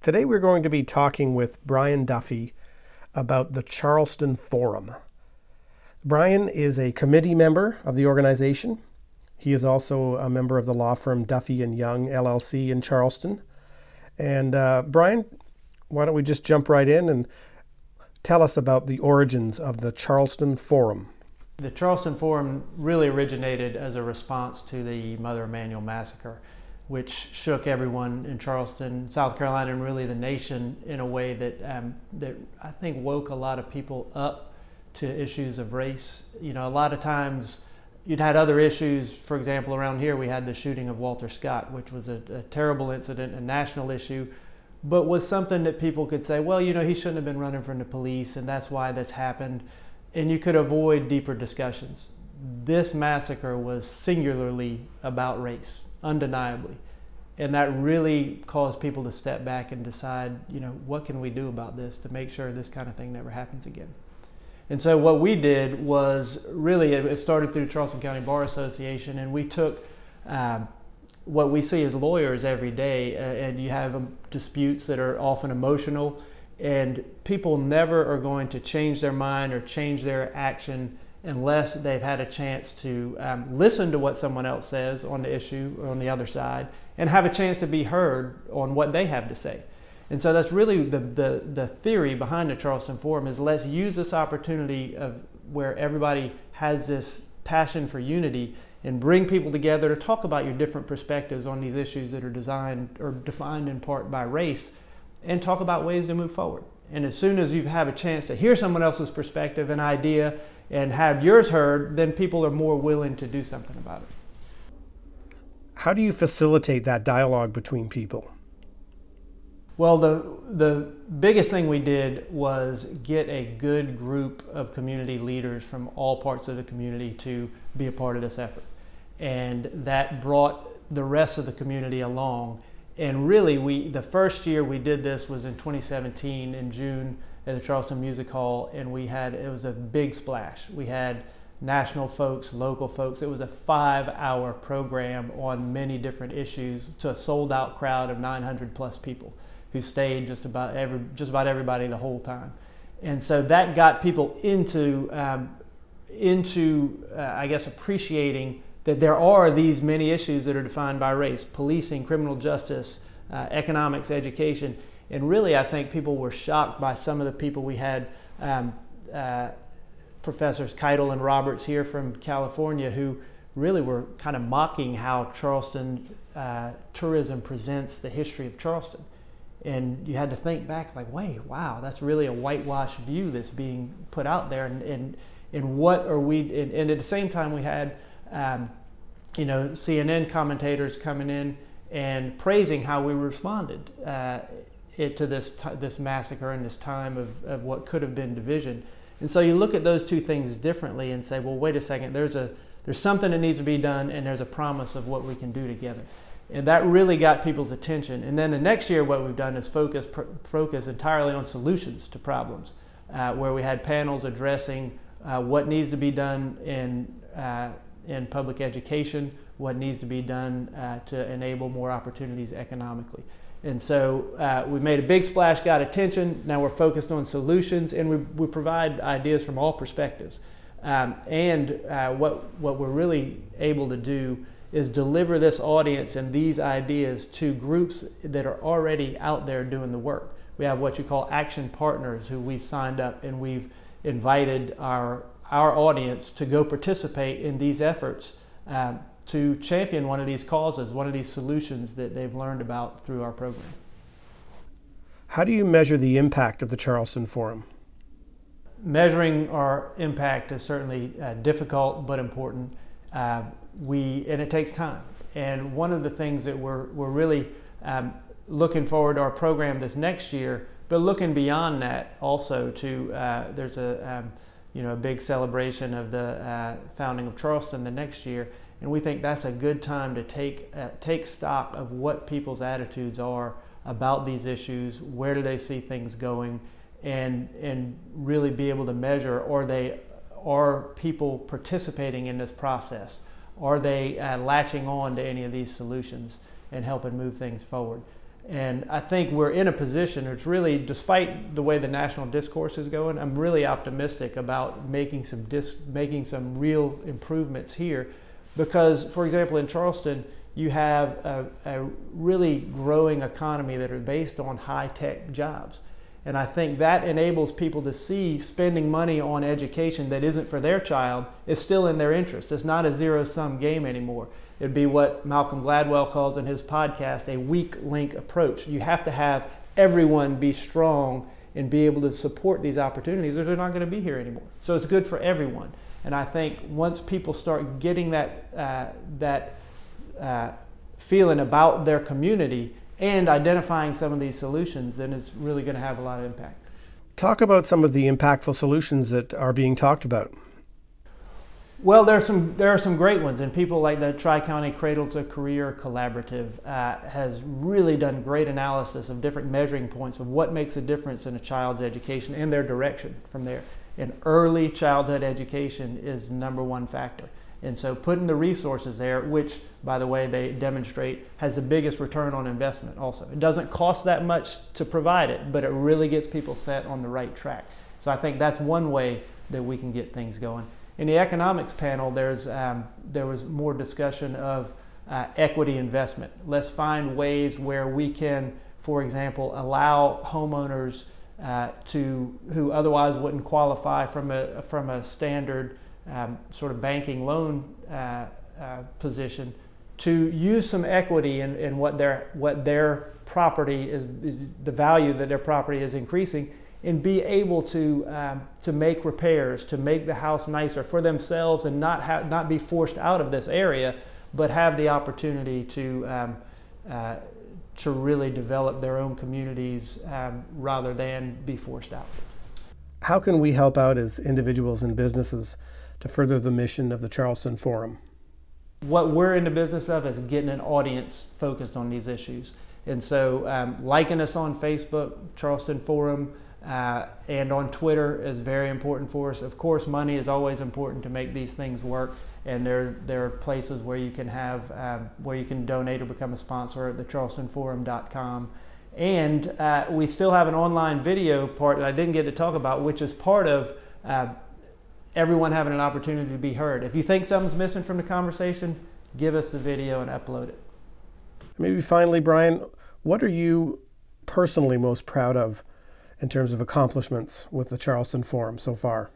Today we're going to be talking with Brian Duffy about the Charleston Forum. Brian is a committee member of the organization. He is also a member of the law firm Duffy and Young LLC in Charleston. And uh, Brian, why don't we just jump right in and tell us about the origins of the Charleston Forum? The Charleston Forum really originated as a response to the Mother Emanuel massacre which shook everyone in Charleston, South Carolina, and really the nation in a way that um, that I think woke a lot of people up to issues of race. You know, a lot of times you'd had other issues. For example, around here we had the shooting of Walter Scott, which was a, a terrible incident, a national issue, but was something that people could say, well, you know, he shouldn't have been running from the police, and that's why this happened, and you could avoid deeper discussions. This massacre was singularly about race undeniably. And that really caused people to step back and decide, you know, what can we do about this to make sure this kind of thing never happens again. And so what we did was really, it started through Charleston County Bar Association, and we took um, what we see as lawyers every day, uh, and you have um, disputes that are often emotional, and people never are going to change their mind or change their action unless they've had a chance to um, listen to what someone else says on the issue or on the other side and have a chance to be heard on what they have to say. And so that's really the, the, the theory behind the Charleston Forum is let's use this opportunity of where everybody has this passion for unity and bring people together to talk about your different perspectives on these issues that are designed or defined in part by race and talk about ways to move forward. And as soon as you have a chance to hear someone else's perspective and idea and have yours heard, then people are more willing to do something about it. How do you facilitate that dialogue between people? Well, the, the biggest thing we did was get a good group of community leaders from all parts of the community to be a part of this effort. And that brought the rest of the community along. And really, we the first year we did this was in 2017 in June at the Charleston Music Hall, and we had it was a big splash. We had national folks, local folks. It was a five-hour program on many different issues to a sold-out crowd of 900 plus people who stayed just about every just about everybody the whole time, and so that got people into um, into uh, I guess appreciating that there are these many issues that are defined by race, policing, criminal justice, uh, economics, education and really, I think people were shocked by some of the people we had. Um, uh, professors Kytle and Roberts here from California who really were kind of mocking how Charleston uh, tourism presents the history of Charleston. And you had to think back, like, wait, wow, that's really a whitewashed view that's being put out there. And, and, and what are we, and, and at the same time, we had, um, you know, CNN commentators coming in and praising how we responded. Uh, it to this this massacre and this time of, of what could have been division. And so you look at those two things differently and say, well, wait a second, there's a there's something that needs to be done, and there's a promise of what we can do together. And that really got people's attention. And then the next year, what we've done is focus focus entirely on solutions to problems, uh, where we had panels addressing uh, what needs to be done in uh, in public education, what needs to be done uh, to enable more opportunities economically. And so uh, we made a big splash, got attention. Now we're focused on solutions, and we, we provide ideas from all perspectives. Um, and uh, what, what we're really able to do is deliver this audience and these ideas to groups that are already out there doing the work. We have what you call action partners who we've signed up, and we've invited our, our audience to go participate in these efforts. Um, to champion one of these causes, one of these solutions that they've learned about through our program. How do you measure the impact of the Charleston Forum? Measuring our impact is certainly uh, difficult but important. Uh, we and it takes time. And one of the things that we're we're really um, looking forward to our program this next year, but looking beyond that also to uh, there's a um, you know a big celebration of the uh, founding of Charleston the next year, and we think that's a good time to take, uh, take stock of what people's attitudes are about these issues, where do they see things going, and, and really be able to measure are they are people participating in this process? Are they uh, latching on to any of these solutions and helping move things forward? And I think we're in a position, it's really, despite the way the national discourse is going, I'm really optimistic about making some, dis, making some real improvements here. Because, for example, in Charleston, you have a, a really growing economy that are based on high tech jobs. And I think that enables people to see spending money on education that isn't for their child is still in their interest. It's not a zero sum game anymore. It'd be what Malcolm Gladwell calls in his podcast a weak link approach. You have to have everyone be strong and be able to support these opportunities or they're not going to be here anymore. So it's good for everyone. And I think once people start getting that, uh, that uh, feeling about their community, and identifying some of these solutions, then it's really going to have a lot of impact. Talk about some of the impactful solutions that are being talked about. Well, there are some there are some great ones, and people like the Tri County Cradle to Career Collaborative uh, has really done great analysis of different measuring points of what makes a difference in a child's education and their direction from there. And early childhood education is number one factor. And so putting the resources there, which by the way they demonstrate has the biggest return on investment also. It doesn't cost that much to provide it, but it really gets people set on the right track. So I think that's one way that we can get things going. In the economics panel, there's, um, there was more discussion of uh, equity investment. Let's find ways where we can, for example, allow homeowners uh, to who otherwise wouldn't qualify from a from a standard um, sort of banking loan uh, uh, position to use some equity in, in what their what their property is, is, the value that their property is increasing and be able to um, to make repairs to make the house nicer for themselves and not have not be forced out of this area but have the opportunity to um, uh, to really develop their own communities um, rather than be forced out. How can we help out as individuals and businesses to further the mission of the Charleston Forum? What we're in the business of is getting an audience focused on these issues. And so, um, liking us on Facebook, Charleston Forum, uh, and on Twitter is very important for us. Of course, money is always important to make these things work, and there there are places where you can have um, where you can donate or become a sponsor at the charlestonforum.com. And uh, we still have an online video part that I didn't get to talk about, which is part of uh, everyone having an opportunity to be heard. If you think something's missing from the conversation, give us the video and upload it. Maybe finally, Brian, what are you personally most proud of in terms of accomplishments with the Charleston Forum so far?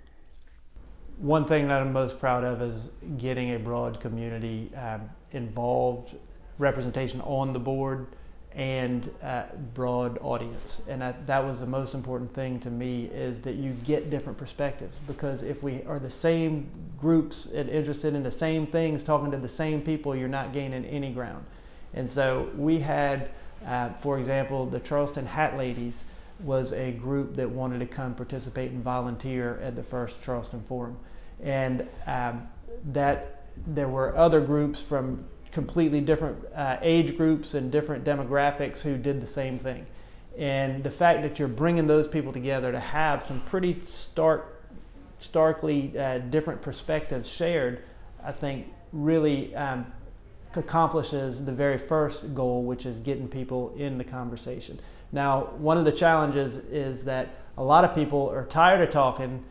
One thing that I'm most proud of is getting a broad community um, involved, representation on the board and uh, broad audience. And that was the most important thing to me is that you get different perspectives because if we are the same groups and interested in the same things, talking to the same people, you're not gaining any ground. And so we had, uh, for example, the Charleston Hat Ladies was a group that wanted to come participate and volunteer at the first Charleston Forum. And um, that there were other groups from completely different uh, age groups and different demographics who did the same thing. And the fact that you're bringing those people together to have some pretty stark, starkly uh, different perspectives shared, I think really um, accomplishes the very first goal, which is getting people in the conversation. Now, one of the challenges is that a lot of people are tired of talking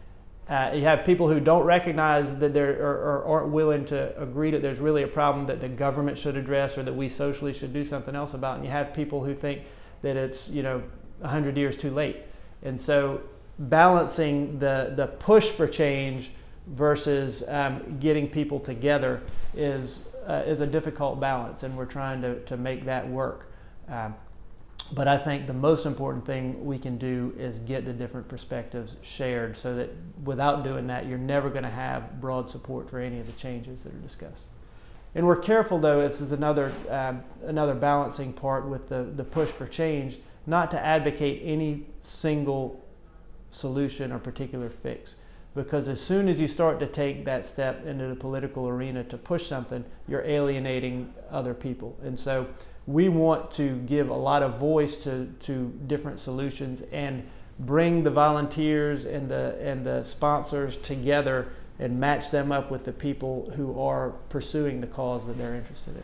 uh, you have people who don't recognize that they're or, or, aren't willing to agree that there's really a problem that the government should address or that we socially should do something else about. And you have people who think that it's you know 100 years too late. And so balancing the the push for change versus um, getting people together is uh, is a difficult balance, and we're trying to to make that work. Um, but I think the most important thing we can do is get the different perspectives shared so that without doing that, you're never going to have broad support for any of the changes that are discussed. And we're careful, though, this is another, um, another balancing part with the, the push for change, not to advocate any single solution or particular fix. Because as soon as you start to take that step into the political arena to push something, you're alienating other people. And so we want to give a lot of voice to, to different solutions and bring the volunteers and the, and the sponsors together and match them up with the people who are pursuing the cause that they're interested in.